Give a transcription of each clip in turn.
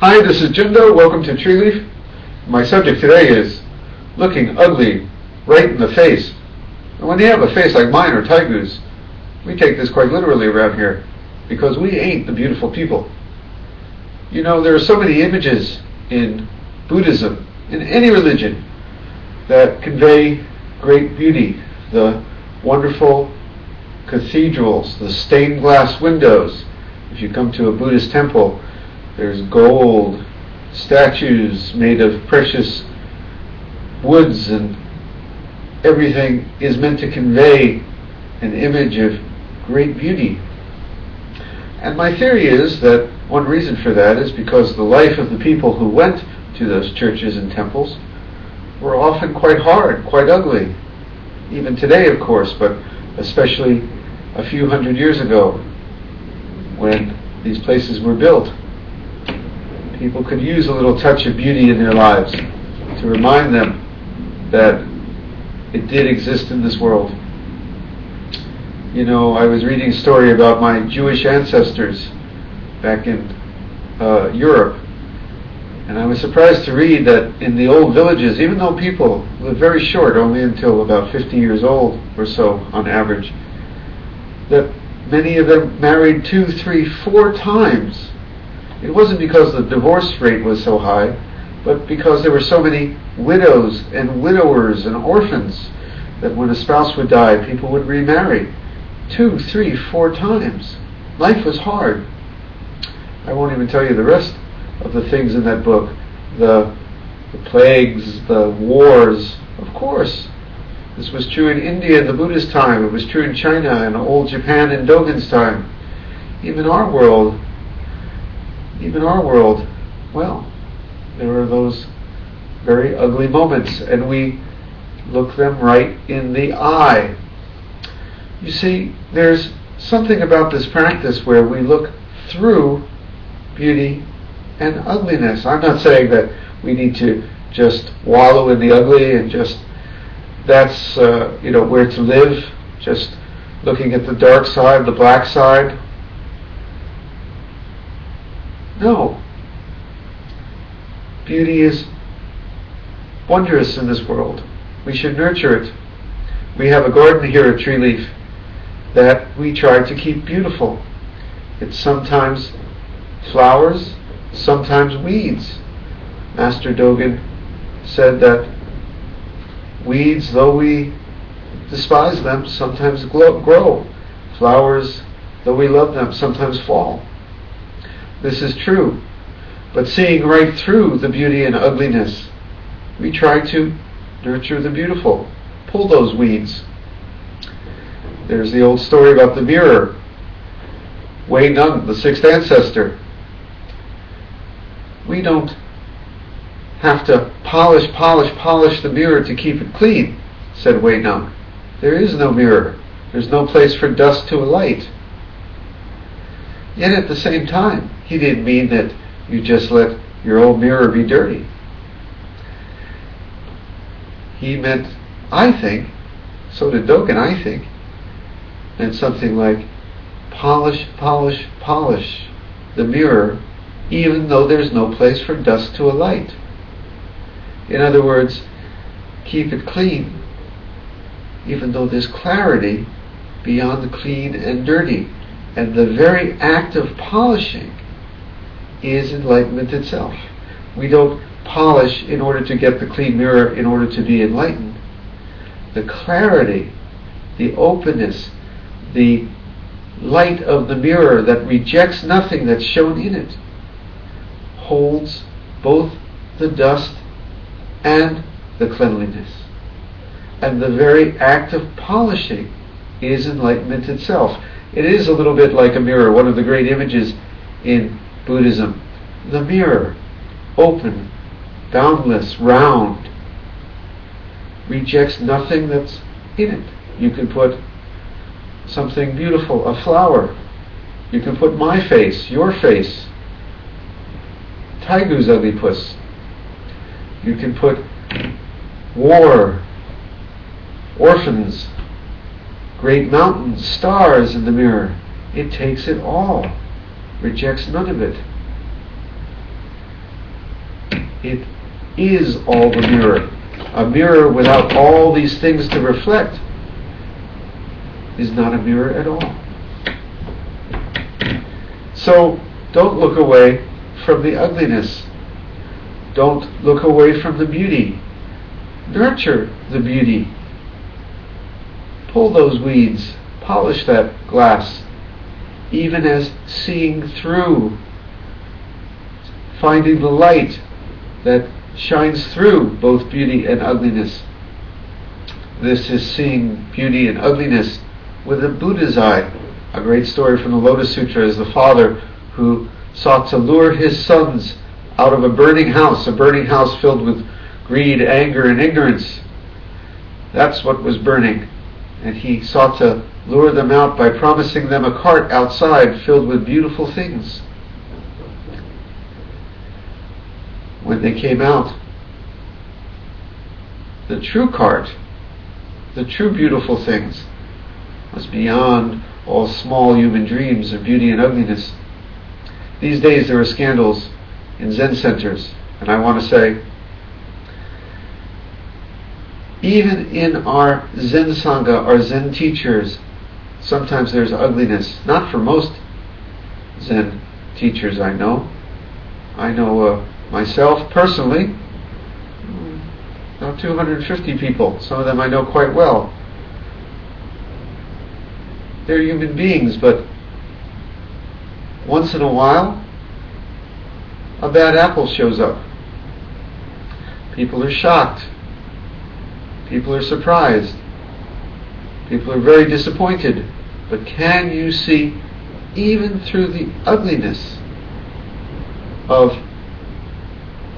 Hi, this is Jundo. Welcome to Treeleaf. My subject today is looking ugly right in the face. And when you have a face like mine or Taigu's, we take this quite literally around here because we ain't the beautiful people. You know, there are so many images in Buddhism, in any religion, that convey great beauty. The wonderful cathedrals, the stained glass windows. If you come to a Buddhist temple, there's gold, statues made of precious woods, and everything is meant to convey an image of great beauty. And my theory is that one reason for that is because the life of the people who went to those churches and temples were often quite hard, quite ugly. Even today, of course, but especially a few hundred years ago when these places were built. People could use a little touch of beauty in their lives to remind them that it did exist in this world. You know, I was reading a story about my Jewish ancestors back in uh, Europe, and I was surprised to read that in the old villages, even though people lived very short, only until about 50 years old or so on average, that many of them married two, three, four times. It wasn't because the divorce rate was so high, but because there were so many widows and widowers and orphans that when a spouse would die, people would remarry two, three, four times. Life was hard. I won't even tell you the rest of the things in that book. The, the plagues, the wars, of course. This was true in India in the Buddhist time. It was true in China and old Japan in Dogen's time. Even our world, even our world, well, there are those very ugly moments, and we look them right in the eye. You see, there's something about this practice where we look through beauty and ugliness. I'm not saying that we need to just wallow in the ugly and just that's uh, you know where to live. Just looking at the dark side, the black side. No. Beauty is wondrous in this world. We should nurture it. We have a garden here at Treeleaf that we try to keep beautiful. It's sometimes flowers, sometimes weeds. Master Dogen said that weeds, though we despise them, sometimes grow. Flowers, though we love them, sometimes fall. This is true. But seeing right through the beauty and ugliness, we try to nurture the beautiful, pull those weeds. There's the old story about the mirror. Hui Neng, the sixth ancestor. We don't have to polish, polish, polish the mirror to keep it clean, said Hui Neng. There is no mirror. There's no place for dust to alight. Yet at the same time, he didn't mean that you just let your old mirror be dirty. He meant, I think, so did Dogen, I think, meant something like polish, polish, polish the mirror even though there's no place for dust to alight. In other words, keep it clean, even though there's clarity beyond the clean and dirty. And the very act of polishing is enlightenment itself. We don't polish in order to get the clean mirror in order to be enlightened. The clarity, the openness, the light of the mirror that rejects nothing that's shown in it holds both the dust and the cleanliness. And the very act of polishing is enlightenment itself. It is a little bit like a mirror, one of the great images in Buddhism. The mirror, open, boundless, round, rejects nothing that's in it. You can put something beautiful, a flower. You can put my face, your face, Taigu's puss. You can put war, orphans, great mountains, stars in the mirror. It takes it all, rejects none of it. It is all the mirror. A mirror without all these things to reflect is not a mirror at all. So don't look away from the ugliness. Don't look away from the beauty. Nurture the beauty. Pull those weeds. Polish that glass. Even as seeing through, finding the light that shines through both beauty and ugliness. This is seeing beauty and ugliness with a Buddha's eye. A great story from the Lotus Sutra is the father who sought to lure his sons out of a burning house, a burning house filled with greed, anger, and ignorance. That's what was burning. And he sought to lure them out by promising them a cart outside filled with beautiful things. When they came out, the true cart, the true beautiful things, was beyond all small human dreams of beauty and ugliness. These days there are scandals in Zen centers, and I want to say, even in our Zen Sangha, our Zen teachers, sometimes there's ugliness. Not for most Zen teachers I know. I know uh, myself personally, about 250 people. Some of them I know quite well. They're human beings, but once in a while, a bad apple shows up. People are shocked. People are surprised. People are very disappointed. But can you see, even through the ugliness of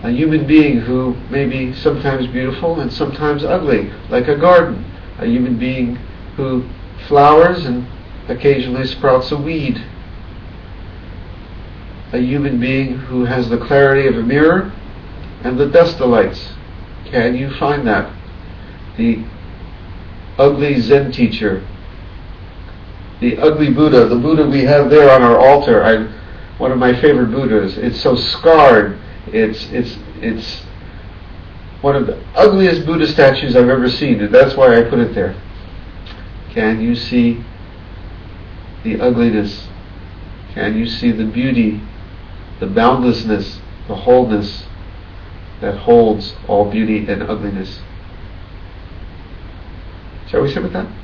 a human being who may be sometimes beautiful and sometimes ugly, like a garden, a human being who flowers and occasionally sprouts a weed. A human being who has the clarity of a mirror and the dust delights. Can you find that? The ugly Zen teacher, the ugly Buddha, the Buddha we have there on our altar, I, one of my favorite Buddhas. It's so scarred. It's it's it's one of the ugliest Buddha statues I've ever seen, and that's why I put it there. Can you see the ugliness? Can you see the beauty, the boundlessness, the wholeness that holds all beauty and ugliness? Shall we sit with that?